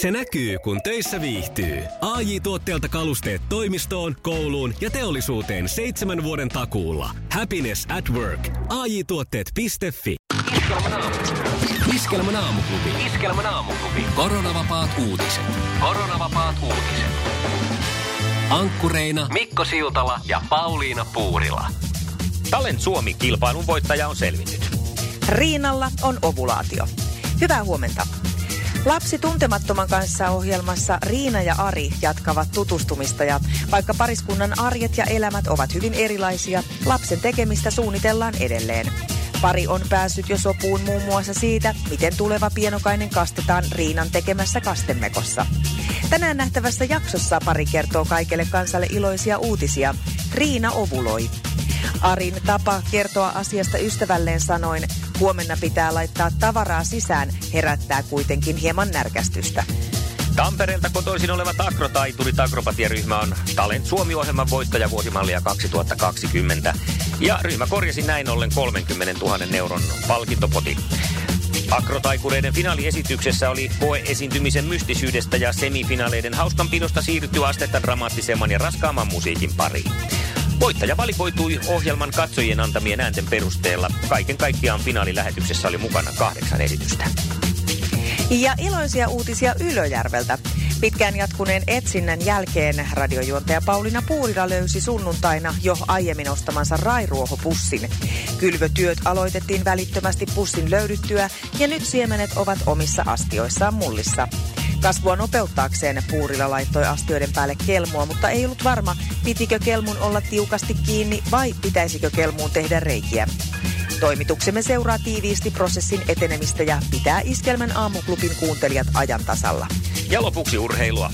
Se näkyy, kun töissä viihtyy. ai tuotteelta kalusteet toimistoon, kouluun ja teollisuuteen seitsemän vuoden takuulla. Happiness at work. ai tuotteetfi Iskelmän aamuklubi. Iskelmän aamuklubi. Koronavapaat uutiset. Koronavapaat uutiset. Ankkureina Mikko Siltala ja Pauliina Puurila. Talent Suomi-kilpailun voittaja on selvinnyt. Riinalla on ovulaatio. Hyvää huomenta. Lapsi tuntemattoman kanssa ohjelmassa Riina ja Ari jatkavat tutustumista ja vaikka pariskunnan arjet ja elämät ovat hyvin erilaisia, lapsen tekemistä suunnitellaan edelleen. Pari on päässyt jo sopuun muun muassa siitä, miten tuleva pienokainen kastetaan Riinan tekemässä kastemekossa. Tänään nähtävässä jaksossa pari kertoo kaikille kansalle iloisia uutisia. Riina ovuloi. Arin tapa kertoa asiasta ystävälleen sanoin, huomenna pitää laittaa tavaraa sisään, herättää kuitenkin hieman närkästystä. Tampereelta kotoisin oleva Takrotaiturit akrobatiaryhmä on Talent Suomi-ohjelman voittaja vuosimallia 2020. Ja ryhmä korjasi näin ollen 30 000 euron palkintopotin. Akrotaikureiden finaaliesityksessä oli koe esiintymisen mystisyydestä ja semifinaaleiden hauskanpidosta siirtyy astetta dramaattisemman ja raskaamman musiikin pariin. Voittaja valikoitui ohjelman katsojien antamien äänten perusteella. Kaiken kaikkiaan finaalilähetyksessä oli mukana kahdeksan esitystä. Ja iloisia uutisia Ylöjärveltä. Pitkään jatkuneen etsinnän jälkeen radiojuontaja Pauliina Puurila löysi sunnuntaina jo aiemmin ostamansa rairuohopussin. Kylvötyöt aloitettiin välittömästi pussin löydyttyä ja nyt siemenet ovat omissa astioissaan mullissa. Kasvua nopeuttaakseen Puurila laittoi astioiden päälle kelmua, mutta ei ollut varma, pitikö kelmun olla tiukasti kiinni vai pitäisikö kelmuun tehdä reikiä. Toimituksemme seuraa tiiviisti prosessin etenemistä ja pitää Iskelmän aamuklubin kuuntelijat ajan tasalla. Ja lopuksi urheilua.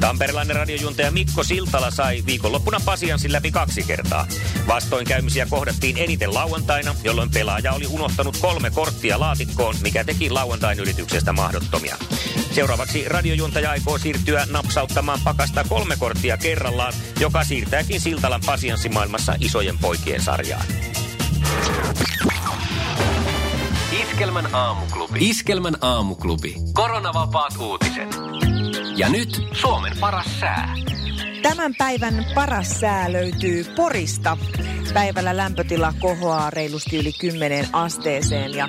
Tamperelainen radiojuntaja Mikko Siltala sai viikonloppuna pasianssin läpi kaksi kertaa. Vastoinkäymisiä kohdattiin eniten lauantaina, jolloin pelaaja oli unohtanut kolme korttia laatikkoon, mikä teki lauantain yrityksestä mahdottomia. Seuraavaksi radiojuntaja aikoo siirtyä napsauttamaan pakasta kolme korttia kerrallaan, joka siirtääkin Siltalan pasianssimaailmassa isojen poikien sarjaan. Iskelmän aamuklubi. Iskelmän aamuklubi. Koronavapaat uutiset. Ja nyt Suomen paras sää. Tämän päivän paras sää löytyy Porista. Päivällä lämpötila kohoaa reilusti yli 10 asteeseen ja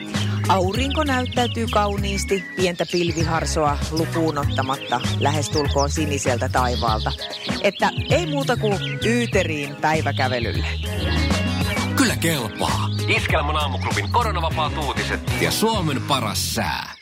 aurinko näyttäytyy kauniisti pientä pilviharsoa lukuun ottamatta lähestulkoon siniseltä taivaalta. Että ei muuta kuin yyteriin päiväkävelylle. Kyllä kelpaa. Iskelmän aamuklubin koronavapaat uutiset ja Suomen paras sää.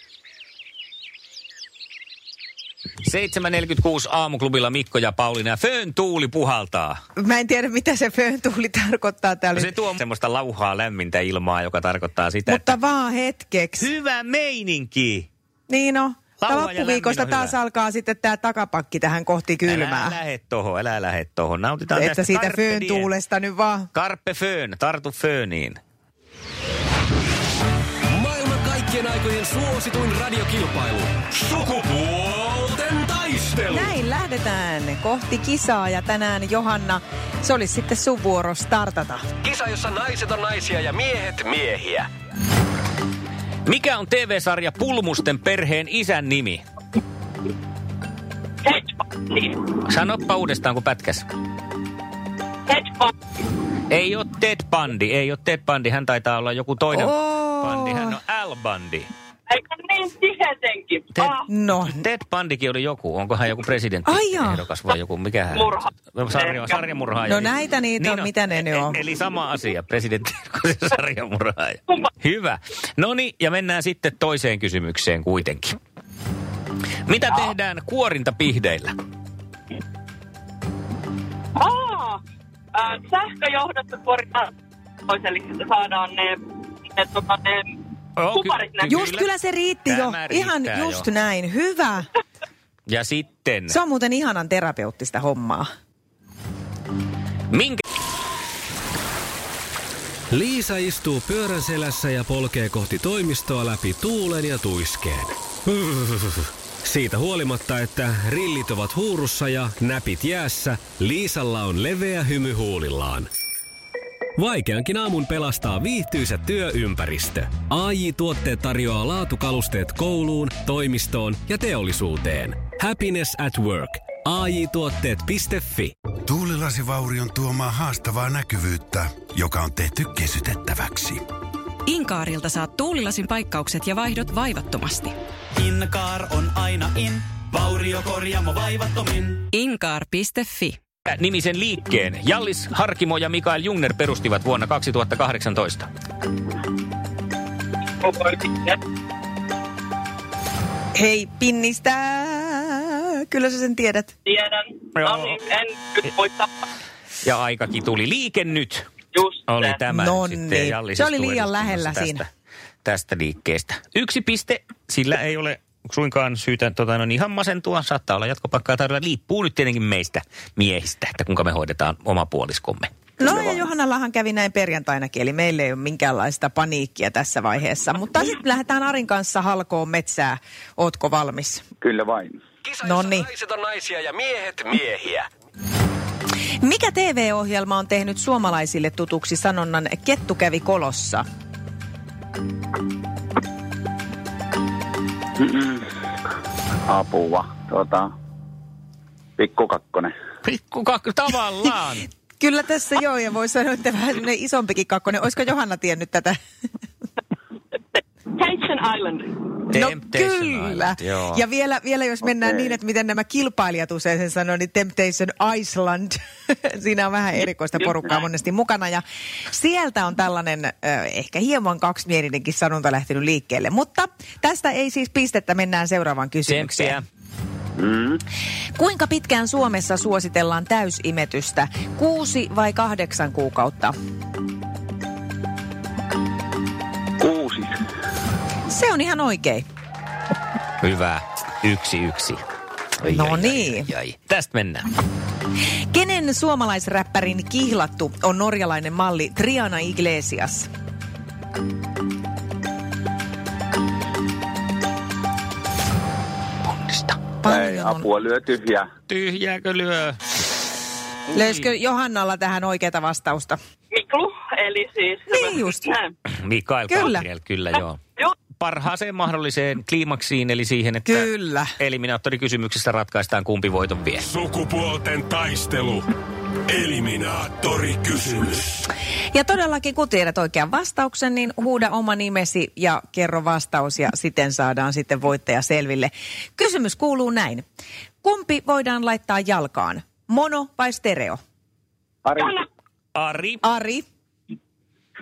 7.46 aamuklubilla Mikko ja Pauliina ja Föön tuuli puhaltaa. Mä en tiedä, mitä se föön tuuli tarkoittaa täällä. No se tuo semmoista lauhaa lämmintä ilmaa, joka tarkoittaa sitä, Mutta että vaan hetkeksi. hyvä meininki. Niin no. Loppuviikosta taas hyvä. alkaa sitten tämä takapakki tähän kohti Älä kylmää. lähe tohon, älä lähe tohon. Nautitaan Että tästä siitä föön tuulesta nyt vaan. Karpe föön, tartu fööniin. Maailman kaikkien aikojen suosituin radiokilpailu. Näin lähdetään kohti kisaa ja tänään Johanna, se olisi sitten sun vuoro startata. Kisa, jossa naiset on naisia ja miehet miehiä. Mikä on TV-sarja Pulmusten perheen isän nimi? Sanoppa uudestaan, kun pätkäs. Ei ole Ted Bundy, ei ole Ted Bundy. Hän taitaa olla joku toinen Oo. Bundy. Hän on Al Bundy. Eikö niin tietenkin? Ted, Ah, No, Ted Bundykin oli joku. Onko hän joku presidentti? Ehdokas vai joku? Mikä hän? Murha. Sarja, sarjamurhaaja. No näitä niitä on, mitä ne nyt on. Eli sama asia, presidentti ja sarjamurhaaja. Hyvä. No niin, ja mennään sitten toiseen kysymykseen kuitenkin. Mitä tehdään kuorintapihdeillä? aa, äh, sähköjohdosta suoritetaan pois, eli saadaan ne, ne, tota, ne kuparit ky- näkyy. just Kyllä. se riitti jo. Tämä Ihan riittää just jo. näin. Hyvä. Ja sitten, Se on muuten ihanan terapeuttista hommaa. minkä Liisa istuu pyörän selässä ja polkee kohti toimistoa läpi tuulen ja tuiskeen. Siitä huolimatta, että rillit ovat huurussa ja näpit jäässä, Liisalla on leveä hymy huulillaan. Vaikeankin aamun pelastaa viihtyisä työympäristö. AI Tuotteet tarjoaa laatukalusteet kouluun, toimistoon ja teollisuuteen. Happiness at work. AI Tuotteet.fi Tuulilasivaurion tuomaa haastavaa näkyvyyttä, joka on tehty kesytettäväksi. Inkaarilta saat tuulilasin paikkaukset ja vaihdot vaivattomasti. Inkaar on aina in, vauriokorjaamo vaivattomin. Inkaar.fi Nimisen liikkeen Jallis Harkimo ja Mikael Jungner perustivat vuonna 2018. Hei, pinnistä! Kyllä sä sen tiedät. Tiedän. Joo. No en nyt voi. Ja aikakin tuli. Liike nyt Just oli tämä Nonni. sitten Jallis Se oli liian lähellä eduskunnassa siinä. Tästä, tästä liikkeestä. Yksi piste, sillä ei ole suinkaan syytä tota, no, ihan masentua. Saattaa olla jatkopaikkaa tarjolla. Liippuu nyt tietenkin meistä miehistä, että kuinka me hoidetaan oma puoliskomme. No ja Johannallahan kävi näin perjantainakin, eli meillä ei ole minkäänlaista paniikkia tässä vaiheessa. Mutta sitten lähdetään Arin kanssa halkoon metsää. Ootko valmis? Kyllä vain. Noniin. Naiset on naisia ja miehet miehiä. Mikä TV-ohjelma on tehnyt suomalaisille tutuksi sanonnan Kettu kävi kolossa? Apua. Tuota, pikku kakkonen. Pikku tavallaan. Kyllä tässä joo, ja voi sanoa, että vähän isompikin kakkonen. Olisiko Johanna tiennyt tätä? Temptation Island. No Temptation kyllä. Island, joo. Ja vielä, vielä jos mennään niin, että miten nämä kilpailijat usein sen sanoo, niin Temptation Iceland. Siinä on vähän erikoista porukkaa monesti mukana. Ja sieltä on tällainen ehkä hieman kaksimielinenkin sanonta lähtenyt liikkeelle. Mutta tästä ei siis pistettä, mennään seuraavaan kysymykseen. Mm. Kuinka pitkään Suomessa suositellaan täysimetystä? Kuusi vai kahdeksan kuukautta? Kuusi. Se on ihan oikein. Hyvä. Yksi yksi. Ai, No ai, niin. ai, ai. Tästä mennään. Kenen suomalaisräppärin kihlattu on norjalainen malli Triana Iglesias? Ponnista. Ei, apua lyö tyhjää. Tyhjääkö lyö? Löysikö Johannalla tähän oikeata vastausta? Miklu, eli siis... Niin just. Näin. Mikael Kyllä. Gabriel, kyllä joo. Joo. Parhaaseen mahdolliseen kliimaksiin, eli siihen, että Kyllä. eliminaattorikysymyksessä ratkaistaan kumpi voiton vie. Sukupuolten taistelu. Eliminaattori kysymys. Ja todellakin, kun tiedät oikean vastauksen, niin huuda oma nimesi ja kerro vastaus ja siten saadaan sitten voittaja selville. Kysymys kuuluu näin. Kumpi voidaan laittaa jalkaan? Mono vai stereo? Ari, Ari. Ari,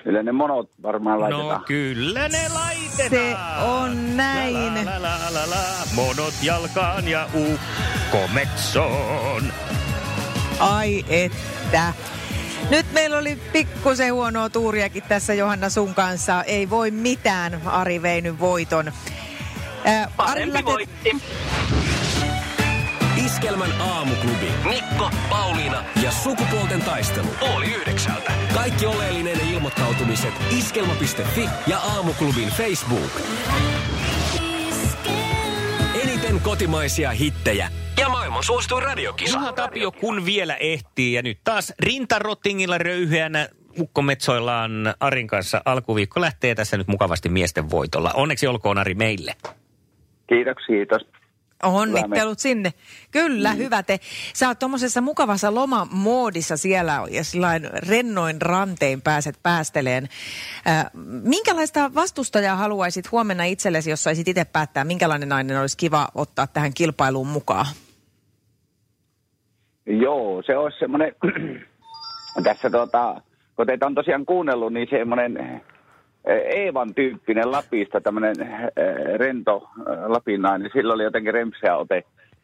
kyllä ne monot varmaan No laitetaan. kyllä ne laitetaan. se on näin. La, la, la, la, la. Monot jalkaan ja ukko metsoon. Ai että. Nyt meillä oli pikkusen huonoa tuuriakin tässä Johanna sun kanssa. Ei voi mitään. Ari vei nyt voiton. Ää, Arilla Parempi voitti. Iskelmän aamuklubi. Mikko, Pauliina Ja sukupuolten taistelu. oli yhdeksältä. Kaikki oleellinen ilmoittautumiset iskelma.fi ja aamuklubin Facebook. Eniten kotimaisia hittejä Ja maailman suosituin radiokisa. Juha Tapio, kun vielä ehtii. Ja nyt taas rintarottingilla röyhyeänä ukkometsoillaan Arin kanssa alkuviikko lähtee tässä nyt mukavasti miesten voitolla. Onneksi olkoon Ari meille. Kiitoksia, kiitos. Onnittelut sinne. Kyllä, mm. hyvä te. Sä oot tuommoisessa mukavassa lomamoodissa siellä ja sillain rennoin rantein pääset päästeleen. Äh, minkälaista vastustajaa haluaisit huomenna itsellesi, jos saisit itse päättää, minkälainen nainen olisi kiva ottaa tähän kilpailuun mukaan? Joo, se olisi semmoinen, tässä tota, kun teitä on tosiaan kuunnellut, niin semmoinen Eevan tyyppinen Lapista, tämmöinen eh, rento eh, lapinainen, sillä oli jotenkin rempseä ote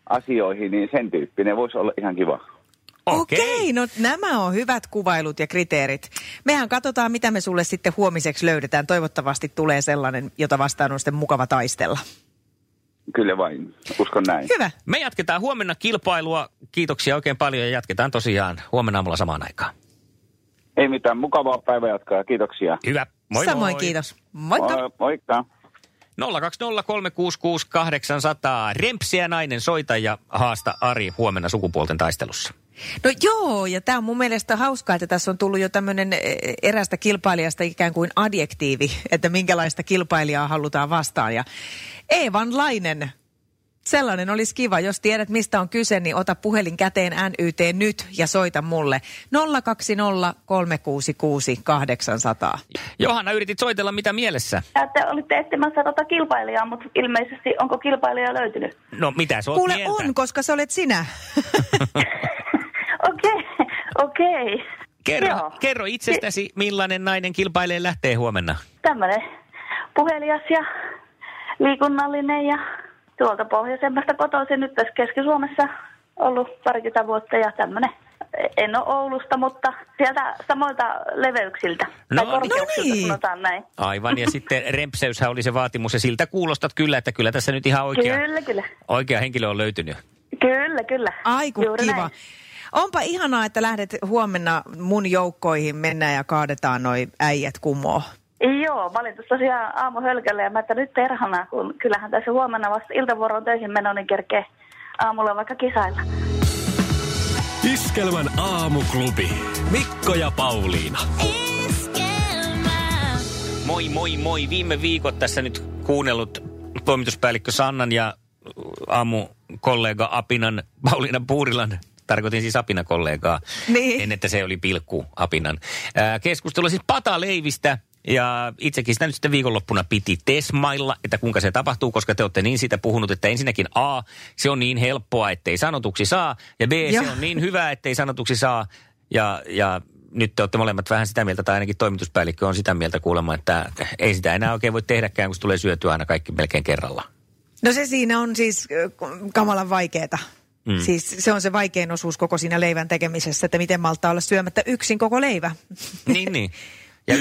asioihin, niin sen tyyppinen voisi olla ihan kiva. Okei, no nämä on hyvät kuvailut ja kriteerit. Mehän katsotaan, mitä me sulle sitten huomiseksi löydetään. Toivottavasti tulee sellainen, jota vastaan on sitten mukava taistella. Kyllä vain, uskon näin. Hyvä. Me jatketaan huomenna kilpailua. Kiitoksia oikein paljon ja jatketaan tosiaan huomenna aamulla samaan aikaan. Ei mitään, mukavaa päivänjatkoa, kiitoksia. Hyvä. Moi Samoin moi. kiitos. Moikka. Moi, moikka. 020366800. Rempsiä nainen soita ja haasta Ari huomenna sukupuolten taistelussa. No joo, ja tämä on mun mielestä hauskaa, että tässä on tullut jo tämmöinen erästä kilpailijasta ikään kuin adjektiivi, että minkälaista kilpailijaa halutaan vastaan. Ja Eevanlainen, sellainen olisi kiva. Jos tiedät, mistä on kyse, niin ota puhelin käteen NYT nyt ja soita mulle 020 366 800. Johanna, yritit soitella mitä mielessä? Te olitte etsimässä tota kilpailijaa, mutta ilmeisesti onko kilpailija löytynyt? No mitä sä oot Kuule mieltä? on, koska sä olet sinä. Okei, okei. Kerro, Joo. kerro itsestäsi, millainen nainen kilpailee lähtee huomenna. Tämmöinen puhelias ja liikunnallinen ja tuolta pohjoisemmasta kotoisin nyt tässä Keski-Suomessa ollut parikymmentä vuotta ja tämmöinen. En ole Oulusta, mutta sieltä samoilta leveyksiltä. No tai niin. korkeuksilta, No niin. sanotaan näin. Aivan, ja sitten rempseyshän oli se vaatimus, ja siltä kuulostat kyllä, että kyllä tässä nyt ihan oikea, Kyllä, kyllä. oikea henkilö on löytynyt. Kyllä, kyllä. Aiku Juuri kiva. näin. Onpa ihanaa, että lähdet huomenna mun joukkoihin mennään ja kaadetaan noi äijät kumoon. Joo, mä olin tuossa tosiaan aamu hölkällä ja mä että nyt perhana, kun kyllähän tässä huomenna vasta iltavuoron töihin meno, niin kerkee aamulla vaikka kisailla. Iskelmän aamuklubi. Mikko ja Pauliina. Moi, moi, moi. Viime viikot tässä nyt kuunnellut toimituspäällikkö Sannan ja aamukollega Apinan, Pauliina Puurilan, tarkoitin siis Apina-kollegaa, Niin. en että se oli pilkku Apinan. Ää, keskustelu siis pataleivistä ja itsekin sitä nyt sitten viikonloppuna piti tesmailla, että kuinka se tapahtuu, koska te olette niin siitä puhunut, että ensinnäkin A, se on niin helppoa, ettei sanotuksi saa, ja B, Joo. se on niin hyvä, ettei sanotuksi saa, ja, ja nyt te olette molemmat vähän sitä mieltä, tai ainakin toimituspäällikkö on sitä mieltä kuulemma, että ei sitä enää oikein voi tehdäkään, kun se tulee syötyä aina kaikki melkein kerralla. No se siinä on siis äh, kamalan vaikeeta. Mm. Siis se on se vaikein osuus koko siinä leivän tekemisessä, että miten maltaa olla syömättä yksin koko leivä. niin, niin. Ja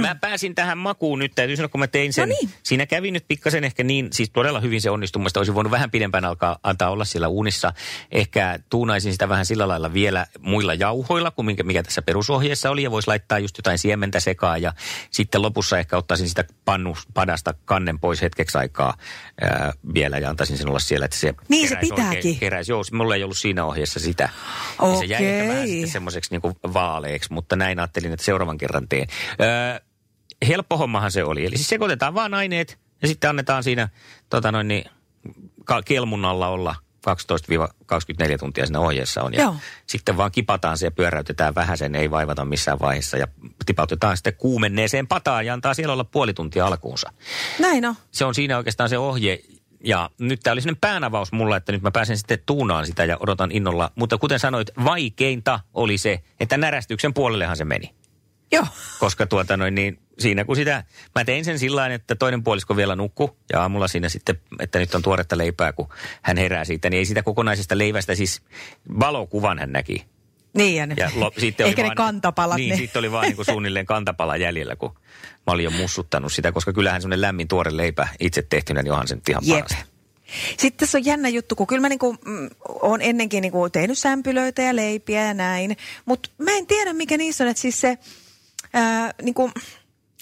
mä pääsin tähän makuun nyt, täytyy sanoa, kun mä tein sen. No niin. Siinä kävi nyt pikkasen ehkä niin, siis todella hyvin se onnistui. Mielestäni olisi voinut vähän pidempään alkaa antaa olla siellä uunissa. Ehkä tuunaisin sitä vähän sillä lailla vielä muilla jauhoilla, kuin mikä, mikä tässä perusohjeessa oli. Ja voisi laittaa just jotain siementä sekaan. Ja sitten lopussa ehkä ottaisin sitä pannu, padasta kannen pois hetkeksi aikaa ää, vielä ja antaisin sen olla siellä, että se Niin se pitääkin. Oikein, keräisi. Joo, mulla ei ollut siinä ohjeessa sitä. Ja se jäi ehkä vähän semmoiseksi niin vaaleeksi, mutta näin ajattelin, että seuraavan kerran teen. Öö, helppo hommahan se oli. Eli siis sekoitetaan vaan aineet ja sitten annetaan siinä tota noin, niin, kelmun alla olla 12-24 tuntia siinä ohjeessa on. Ja Joo. sitten vaan kipataan se ja pyöräytetään vähän sen, ei vaivata missään vaiheessa. Ja tipautetaan sitten kuumenneeseen pataan ja antaa siellä olla puoli tuntia alkuunsa. Näin on. Se on siinä oikeastaan se ohje. Ja nyt tämä oli sellainen päänavaus mulla, että nyt mä pääsen sitten tuunaan sitä ja odotan innolla. Mutta kuten sanoit, vaikeinta oli se, että närästyksen puolellehan se meni. Joo. Koska tuota noin niin, siinä kun sitä, mä tein sen sillä että toinen puolisko vielä nukku ja aamulla siinä sitten, että nyt on tuoretta leipää, kun hän herää siitä, niin ei sitä kokonaisesta leivästä siis valokuvan hän näki. Niin, ja, ne, Ja lo, sitten ehkä oli ne vaan, kantapalat. Niin, ne. sitten oli vaan niin kuin suunnilleen kantapala jäljellä, kun mä olin jo mussuttanut sitä, koska kyllähän semmoinen lämmin tuore leipä itse tehtynä, niin onhan se nyt ihan Jep. parasta. Sitten tässä on jännä juttu, kun kyllä mä niinku, mm, olen ennenkin niinku tehnyt sämpylöitä ja leipiä ja näin, mutta mä en tiedä mikä niissä on, että siis se ää, niinku,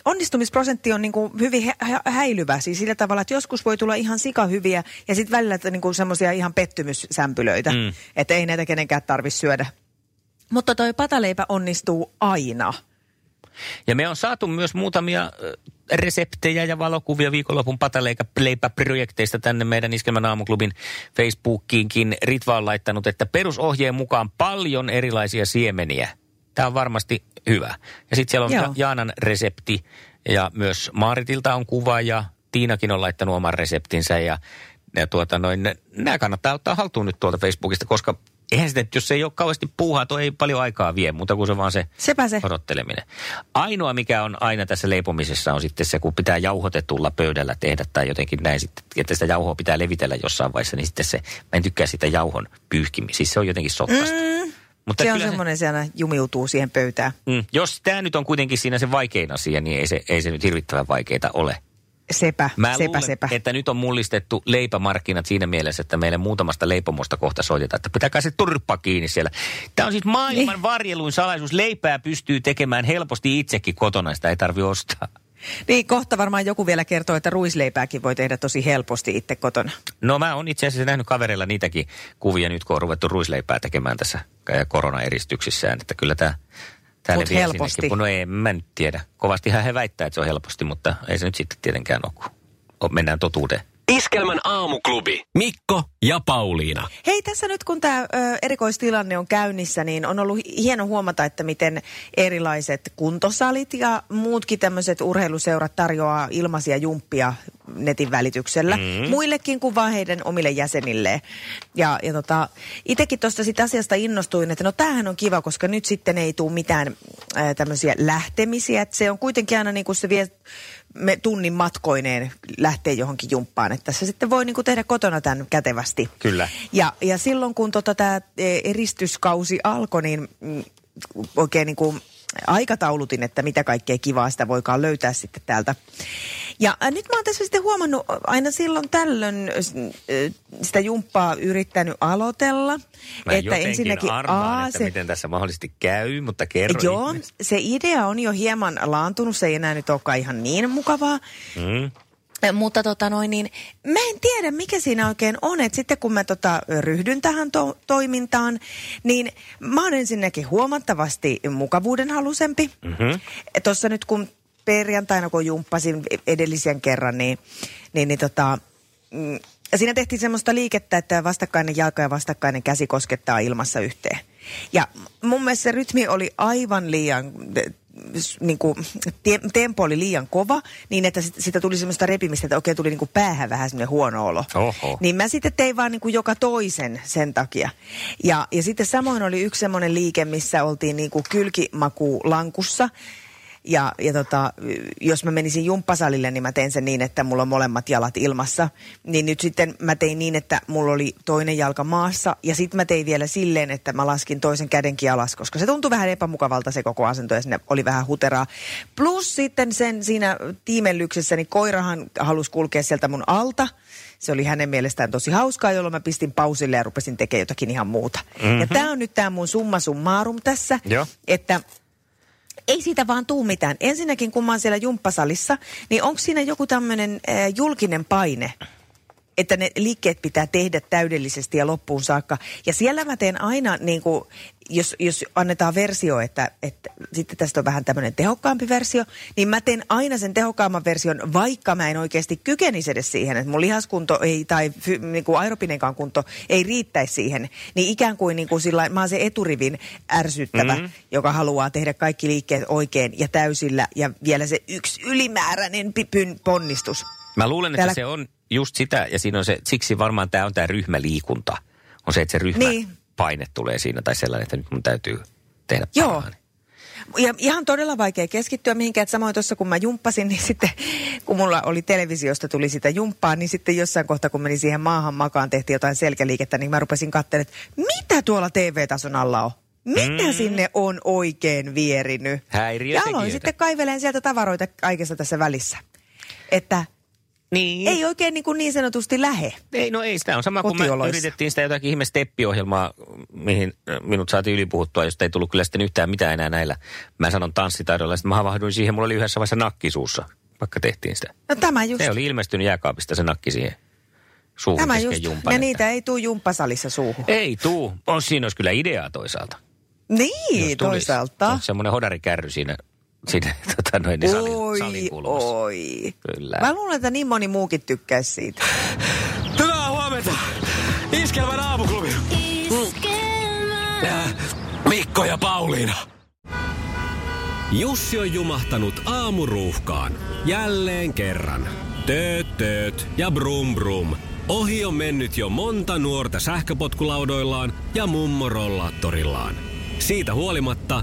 onnistumisprosentti on niinku hyvin hä- hä- häilyvä. Siis sillä tavalla, että joskus voi tulla ihan sikahyviä ja sitten välillä että niinku semmoisia ihan pettymyssämpylöitä, Mm. että ei näitä kenenkään tarvitse syödä. Mutta toi pataleipä onnistuu aina. Ja me on saatu myös muutamia reseptejä ja valokuvia viikonlopun pataleipäprojekteista tänne meidän Iskelmän aamuklubin Facebookiinkin. Ritva on laittanut, että perusohjeen mukaan paljon erilaisia siemeniä. Tämä on varmasti hyvä. Ja sitten siellä on Joo. Ja- Jaanan resepti ja myös Maaritilta on kuva ja Tiinakin on laittanut oman reseptinsä ja, ja tuota noin, nämä kannattaa ottaa haltuun nyt tuolta Facebookista, koska eihän sitä, jos ei ole kauheasti puuhaa, toi ei paljon aikaa vie, mutta kun se vaan se Sepä se. odotteleminen. Ainoa, mikä on aina tässä leipomisessa, on sitten se, kun pitää jauhotetulla pöydällä tehdä tai jotenkin näin sitten, että sitä jauhoa pitää levitellä jossain vaiheessa, niin sitten se, mä en tykkää sitä jauhon pyyhkimistä. Siis se on jotenkin sotkasta. Mm, Mutta se on semmoinen, se aina jumiutuu siihen pöytään. mm, jos tämä nyt on kuitenkin siinä se vaikein asia, niin ei se, ei se nyt hirvittävän vaikeita ole. Sepä, Mä sepä, luulen, sepä. että nyt on mullistettu leipämarkkinat siinä mielessä, että meille muutamasta leipomosta kohta soitetaan, että pitäkää se turppa kiinni siellä. Tämä on siis maailman Niin. varjeluin salaisuus. Leipää pystyy tekemään helposti itsekin kotona, sitä ei tarvitse ostaa. Niin, kohta varmaan joku vielä kertoo, että ruisleipääkin voi tehdä tosi helposti itse kotona. No mä oon itse asiassa nähnyt kavereilla niitäkin kuvia nyt, kun on ruvettu ruisleipää tekemään tässä koronaeristyksissään. Että kyllä tämä Tää Mut helposti. No en mä nyt tiedä. Kovastihan he väittää, että se on helposti, mutta ei se nyt sitten tietenkään ole, kun mennään totuuteen. Iskelmän aamuklubi. Mikko ja Pauliina. Hei, tässä nyt kun tämä erikoistilanne on käynnissä, niin on ollut hieno huomata, että miten erilaiset kuntosalit ja muutkin tämmöiset urheiluseurat tarjoaa ilmaisia jumppia netin välityksellä. Mm. Muillekin kuin vaan heidän omille jäsenilleen. Ja, ja tota, itsekin tuosta sit asiasta innostuin, että no tämähän on kiva, koska nyt sitten ei tule mitään ää, tämmöisiä lähtemisiä. Et se on kuitenkin aina niin kuin se vie me tunnin matkoineen lähtee johonkin jumppaan. Että se sitten voi niin kuin tehdä kotona tämän kätevästi. Kyllä. Ja, ja silloin kun tota, tämä eristyskausi alkoi, niin mm, oikein niin kuin aikataulutin, että mitä kaikkea kivaa sitä voikaan löytää sitten täältä. Ja äh, nyt mä oon tässä sitten huomannut aina silloin tällöin äh, sitä jumppaa yrittänyt aloitella. Mä että ensinnäkin arvaan, aa, että se, miten tässä mahdollisesti käy, mutta kerro Joo, ihmeessä. se idea on jo hieman laantunut, se ei enää nyt olekaan ihan niin mukavaa. Mm. Mutta tota noin, niin mä en tiedä, mikä siinä oikein on. Että sitten kun mä tota, ryhdyn tähän to- toimintaan, niin mä oon ensinnäkin huomattavasti mukavuuden halusempi. Mm-hmm. Tuossa nyt kun perjantaina, kun jumppasin edellisen kerran, niin, niin, niin tota, mm, siinä tehtiin semmoista liikettä, että vastakkainen jalka ja vastakkainen käsi koskettaa ilmassa yhteen. Ja mun mielestä se rytmi oli aivan liian niin kuin, tempo oli liian kova, niin että sit, sitä tuli semmoista repimistä, että okei, tuli niin kuin päähän vähän semmoinen huono olo. Oho. Niin mä sitten tein vaan niin kuin joka toisen sen takia. Ja, ja sitten samoin oli yksi semmoinen liike, missä oltiin niin kuin kylkimaku lankussa. Ja, ja tota, jos mä menisin jumppasalille, niin mä teen sen niin, että mulla on molemmat jalat ilmassa. Niin nyt sitten mä tein niin, että mulla oli toinen jalka maassa. Ja sitten mä tein vielä silleen, että mä laskin toisen kädenkin alas, koska se tuntui vähän epämukavalta se koko asento ja sinne oli vähän huteraa. Plus sitten sen siinä tiimellyksessä, niin koirahan halusi kulkea sieltä mun alta. Se oli hänen mielestään tosi hauskaa, jolloin mä pistin pausille ja rupesin tekemään jotakin ihan muuta. Mm-hmm. Ja tämä on nyt tämä mun summa summarum tässä, Joo. että ei siitä vaan tuu mitään. Ensinnäkin, kun mä oon siellä jumppasalissa, niin onko siinä joku tämmöinen äh, julkinen paine? Että ne liikkeet pitää tehdä täydellisesti ja loppuun saakka. Ja siellä mä teen aina, niin kuin, jos, jos annetaan versio, että, että sitten tästä on vähän tämmöinen tehokkaampi versio, niin mä teen aina sen tehokkaamman version, vaikka mä en oikeasti kykenisi edes siihen, että mun lihaskunto ei, tai niin kuin aeropinenkaan kunto ei riittäisi siihen. Niin ikään kuin, niin kuin sillä, mä oon se eturivin ärsyttävä, mm-hmm. joka haluaa tehdä kaikki liikkeet oikein ja täysillä ja vielä se yksi ylimääräinen pipyn ponnistus. Mä luulen, että Täällä... se on just sitä, ja siinä on se, siksi varmaan tämä on tämä ryhmäliikunta. On se, että se ryhmäpaine niin. tulee siinä, tai sellainen, että nyt mun täytyy tehdä Joo. Ja ihan todella vaikea keskittyä mihinkään. Samoin tuossa kun mä jumppasin, niin sitten kun mulla oli televisiosta tuli sitä jumppaa, niin sitten jossain kohtaa kun meni siihen maahan makaan, tehtiin jotain selkäliikettä, niin mä rupesin katselemaan, että mitä tuolla TV-tason alla on? Mitä mm. sinne on oikein vierinyt? Ja aloin sitten kaiveleen sieltä tavaroita kaikessa tässä välissä. Että niin. Ei oikein niin, kuin niin sanotusti lähe. Ei, no ei sitä on sama kuin me yritettiin sitä jotakin ihme steppiohjelmaa, mihin minut saatiin ylipuhuttua, josta ei tullut kyllä sitten yhtään mitään enää näillä. Mä sanon tanssitaidolla, sitten mä havahduin siihen, mulla oli yhdessä vaiheessa nakkisuussa, vaikka tehtiin sitä. No tämä just. Se oli ilmestynyt jääkaapista se nakki siihen suuhun Tämä just. Jumpan, ja niitä ei tuu jumppasalissa suuhun. Ei tuu. On, siinä olisi kyllä ideaa toisaalta. Niin, toisaalta. semmoinen hodarikärry siinä sinne tota noin, niin salin, oi, salin oi. Kyllä. Mä luulen, että niin moni muukin tykkäisi siitä. Hyvää huomenta. Iskelmän aamuklubi. Iskelmä. Mikko ja Pauliina. Jussi on jumahtanut aamuruuhkaan. Jälleen kerran. Tööt, tööt ja brum brum. Ohi on mennyt jo monta nuorta sähköpotkulaudoillaan ja mummorollaattorillaan. Siitä huolimatta